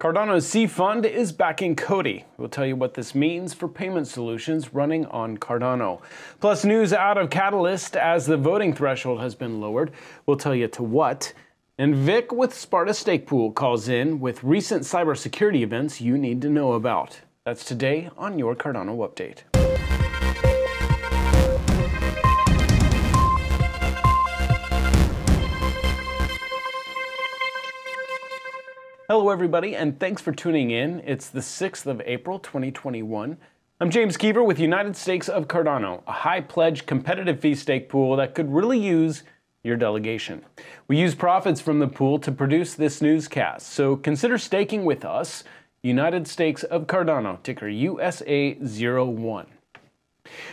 Cardano's C Fund is backing COTI. We'll tell you what this means for payment solutions running on Cardano. Plus, news out of Catalyst as the voting threshold has been lowered. We'll tell you to what. And Vic with Sparta Stake Pool calls in with recent cybersecurity events you need to know about. That's today on your Cardano Update. Hello, everybody, and thanks for tuning in. It's the 6th of April, 2021. I'm James Keever with United Stakes of Cardano, a high pledge competitive fee stake pool that could really use your delegation. We use profits from the pool to produce this newscast, so consider staking with us. United Stakes of Cardano, ticker USA01.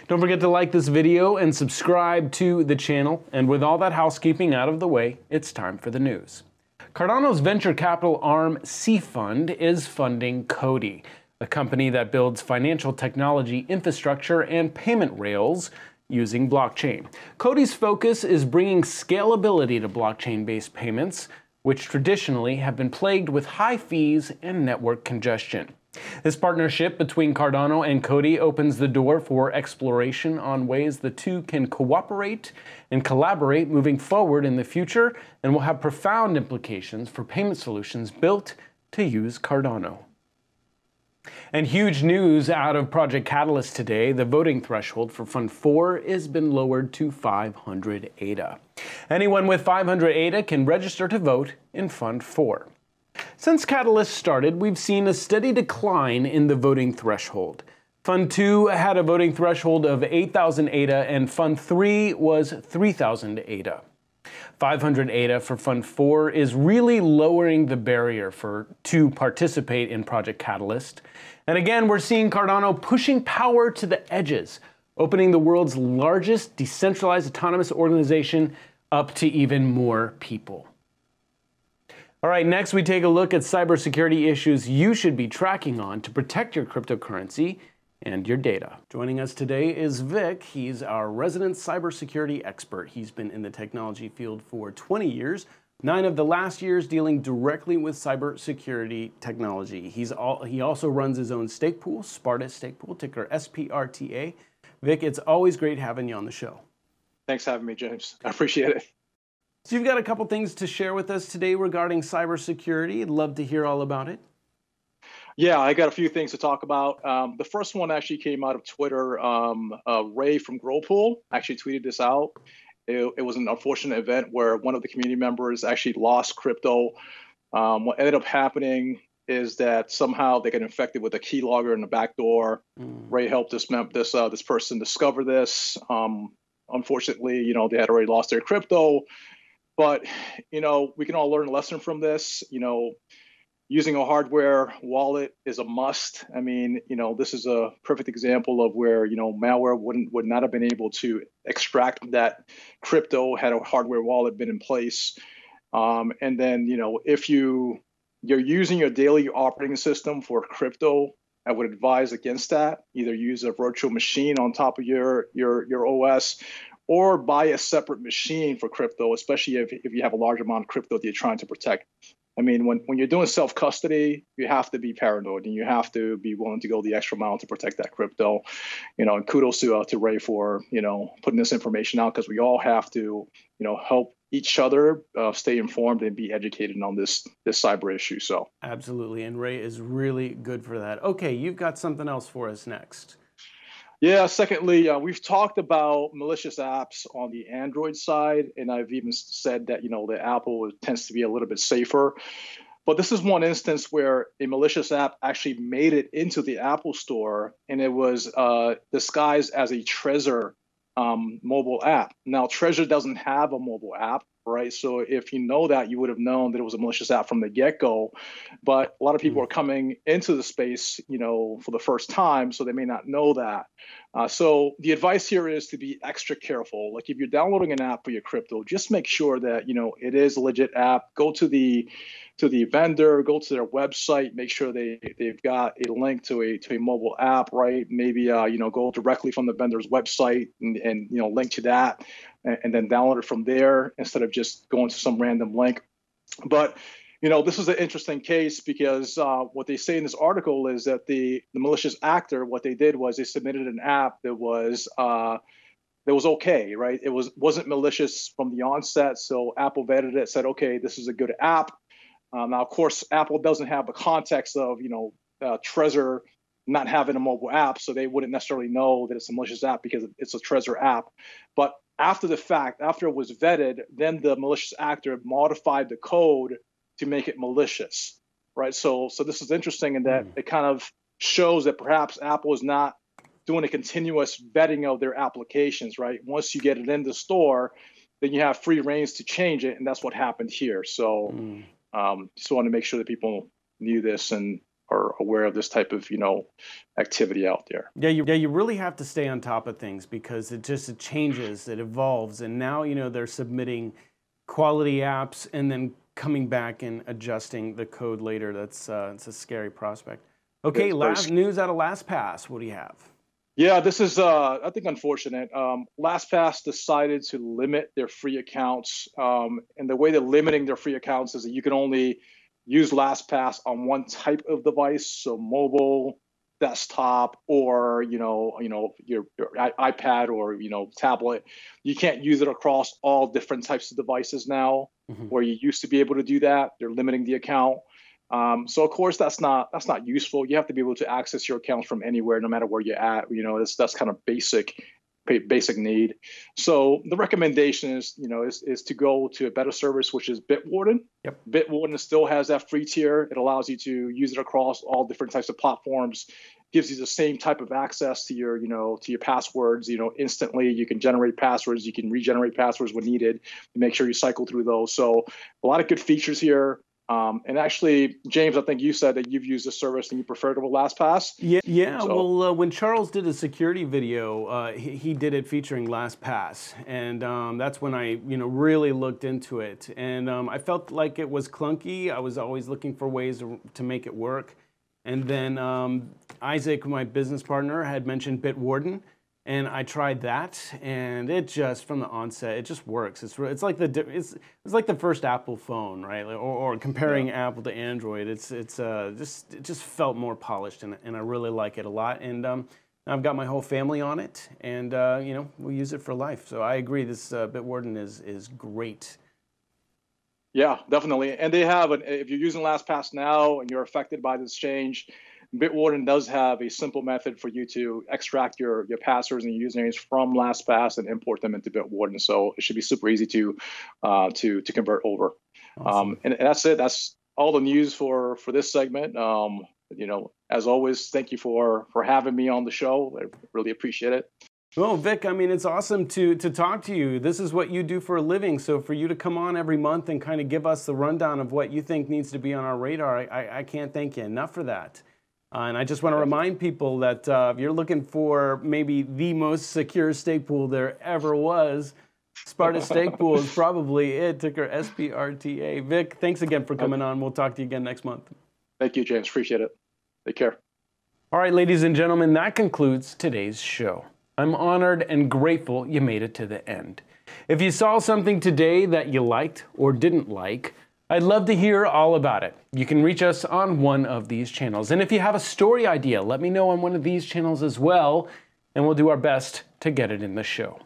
Don't forget to like this video and subscribe to the channel. And with all that housekeeping out of the way, it's time for the news. Cardano's venture capital arm, C Fund, is funding COTI, a company that builds financial technology infrastructure and payment rails using blockchain. COTI's focus is bringing scalability to blockchain based payments, which traditionally have been plagued with high fees and network congestion. This partnership between Cardano and COTI opens the door for exploration on ways the two can cooperate and collaborate moving forward in the future and will have profound implications for payment solutions built to use Cardano. And huge news out of Project Catalyst today the voting threshold for Fund 4 has been lowered to 500 ADA. Anyone with 500 ADA can register to vote in Fund 4. Since Catalyst started, we've seen a steady decline in the voting threshold. Fund 2 had a voting threshold of 8,000 ADA, and Fund 3 was 3,000 ADA. 500 ADA for Fund 4 is really lowering the barrier for to participate in Project Catalyst. And again, we're seeing Cardano pushing power to the edges, opening the world's largest decentralized autonomous organization up to even more people. All right, next we take a look at cybersecurity issues you should be tracking on to protect your cryptocurrency and your data. Joining us today is Vic. He's our resident cybersecurity expert. He's been in the technology field for 20 years, nine of the last years dealing directly with cybersecurity technology. He's all, he also runs his own stake pool, Sparta Stake Pool, ticker SPRTA. Vic, it's always great having you on the show. Thanks for having me, James. I appreciate it. So you've got a couple things to share with us today regarding cybersecurity. I'd love to hear all about it. Yeah, I got a few things to talk about. Um, the first one actually came out of Twitter. Um, uh, Ray from Growpool actually tweeted this out. It, it, was an unfortunate event where one of the community members actually lost crypto. Um, what ended up happening is that somehow they got infected with a keylogger in the back door. Mm. Ray helped this mem- this uh, this person discover this. Um, unfortunately, you know they had already lost their crypto. But you know, we can all learn a lesson from this. You know, using a hardware wallet is a must. I mean, you know, this is a perfect example of where you know malware wouldn't would not have been able to extract that crypto had a hardware wallet been in place. Um, and then you know, if you you're using your daily operating system for crypto, I would advise against that. Either use a virtual machine on top of your your your OS, or buy a separate machine for crypto, especially if, if you have a large amount of crypto that you're trying to protect. I mean, when, when you're doing self custody, you have to be paranoid and you have to be willing to go the extra mile to protect that crypto. You know, and kudos to uh, to Ray for you know putting this information out because we all have to you know help each other uh, stay informed and be educated on this this cyber issue. So absolutely, and Ray is really good for that. Okay, you've got something else for us next. Yeah. Secondly, uh, we've talked about malicious apps on the Android side, and I've even said that you know the Apple tends to be a little bit safer. But this is one instance where a malicious app actually made it into the Apple Store, and it was uh, disguised as a Trezor um, mobile app. Now, Trezor doesn't have a mobile app, right? So if you know that, you would have known that it was a malicious app from the get-go. But a lot of people mm. are coming into the space, you know, for the first time, so they may not know that. Uh, so the advice here is to be extra careful. Like if you're downloading an app for your crypto, just make sure that you know it is a legit app. Go to the to the vendor, go to their website, make sure they they've got a link to a to a mobile app, right? Maybe uh, you know go directly from the vendor's website and, and you know link to that and, and then download it from there instead of just going to some random link. But you know, this is an interesting case because uh, what they say in this article is that the, the malicious actor, what they did was they submitted an app that was uh, that was okay, right? It was wasn't malicious from the onset, so Apple vetted it, said, okay, this is a good app. Um, now, of course, Apple doesn't have the context of you know uh, Trezor not having a mobile app, so they wouldn't necessarily know that it's a malicious app because it's a Trezor app. But after the fact, after it was vetted, then the malicious actor modified the code to make it malicious, right? So, so this is interesting in that mm. it kind of shows that perhaps Apple is not doing a continuous vetting of their applications, right? Once you get it in the store, then you have free reigns to change it, and that's what happened here. So, mm. Um, just want to make sure that people knew this and are aware of this type of you know activity out there. Yeah, you, yeah, you really have to stay on top of things because it just it changes, it evolves, and now you know they're submitting quality apps and then coming back and adjusting the code later. That's uh, it's a scary prospect. Okay, last news out of LastPass. What do you have? Yeah, this is uh, I think unfortunate. Um, LastPass decided to limit their free accounts, um, and the way they're limiting their free accounts is that you can only use LastPass on one type of device, so mobile, desktop or you know you know your, your, iPad or you know tablet you can't use it across all different types of devices now mm-hmm. where you used to be able to do that they're limiting the account um, so of course that's not that's not useful you have to be able to access your accounts from anywhere no matter where you're at you know that's that's kind of basic basic need. So the recommendation is, you know, is, is to go to a better service, which is Bitwarden. Yep. Bitwarden still has that free tier. It allows you to use it across all different types of platforms. Gives you the same type of access to your, you know, to your passwords. You know, instantly. You can generate passwords. You can regenerate passwords when needed. To make sure you cycle through those. So a lot of good features here. Um, and actually, James, I think you said that you've used this service and you prefer it with LastPass. Yeah, yeah. So, well, uh, when Charles did a security video, uh, he, he, did it featuring LastPass, and um, that's when I, you know, really looked into it. And um, I felt like it was clunky. I was always looking for ways to, to make it work. And then um, Isaac, my business partner, had mentioned Bitwarden and I tried that, and it just from the onset, it just works. It's it's like the it's it's like the first Apple phone, right? Or, or comparing yeah. Apple to Android, it's it's uh, just it just felt more polished, and, and I really like it a lot. And um, I've got my whole family on it, and uh, you know we use it for life. So I agree, this uh, Bitwarden is is great. Yeah, definitely. And they have an, if you're using LastPass now and you're affected by this change Bitwarden does have a simple method for you to extract your, your passwords and your usernames from LastPass and import them into Bitwarden. So it should be super easy to uh, to to convert over. Awesome. Um, and, and, that's it. That's all the news for for this segment. Um, you know, as always, thank you for for having me on the show. I really appreciate it. Well, Vic, I mean, it's awesome to to talk to you. This is what you do for a living. So for you to come on every month and kind of give us the rundown of what you think needs to be on our radar, I, I, I can't thank you enough for that. Uh, and I just want to remind people that uh, if you're looking for maybe the most secure stake pool there ever was, Sparta Stake Pool is probably it, ticker SPRTA. Vic, thanks again for coming on. We'll talk to you again next month. Thank you, James. Appreciate it. Take care. All right, ladies and gentlemen, that concludes today's show. I'm honored and grateful you made it to the end. If you saw something today that you liked or didn't like, I'd love to hear all about it. You can reach us on one of these channels. And if you have a story idea, let me know on one of these channels as well, and we'll do our best to get it in the show.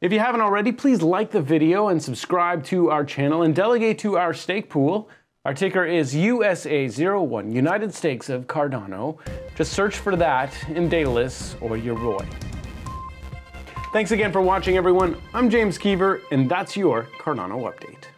If you haven't already, please like the video and subscribe to our channel and delegate to our stake pool. Our ticker is USA01, United Stakes of Cardano. Just search for that in Daedalus or Yoroi. Thanks again for watching, everyone. I'm James Keever, and that's your Cardano Update.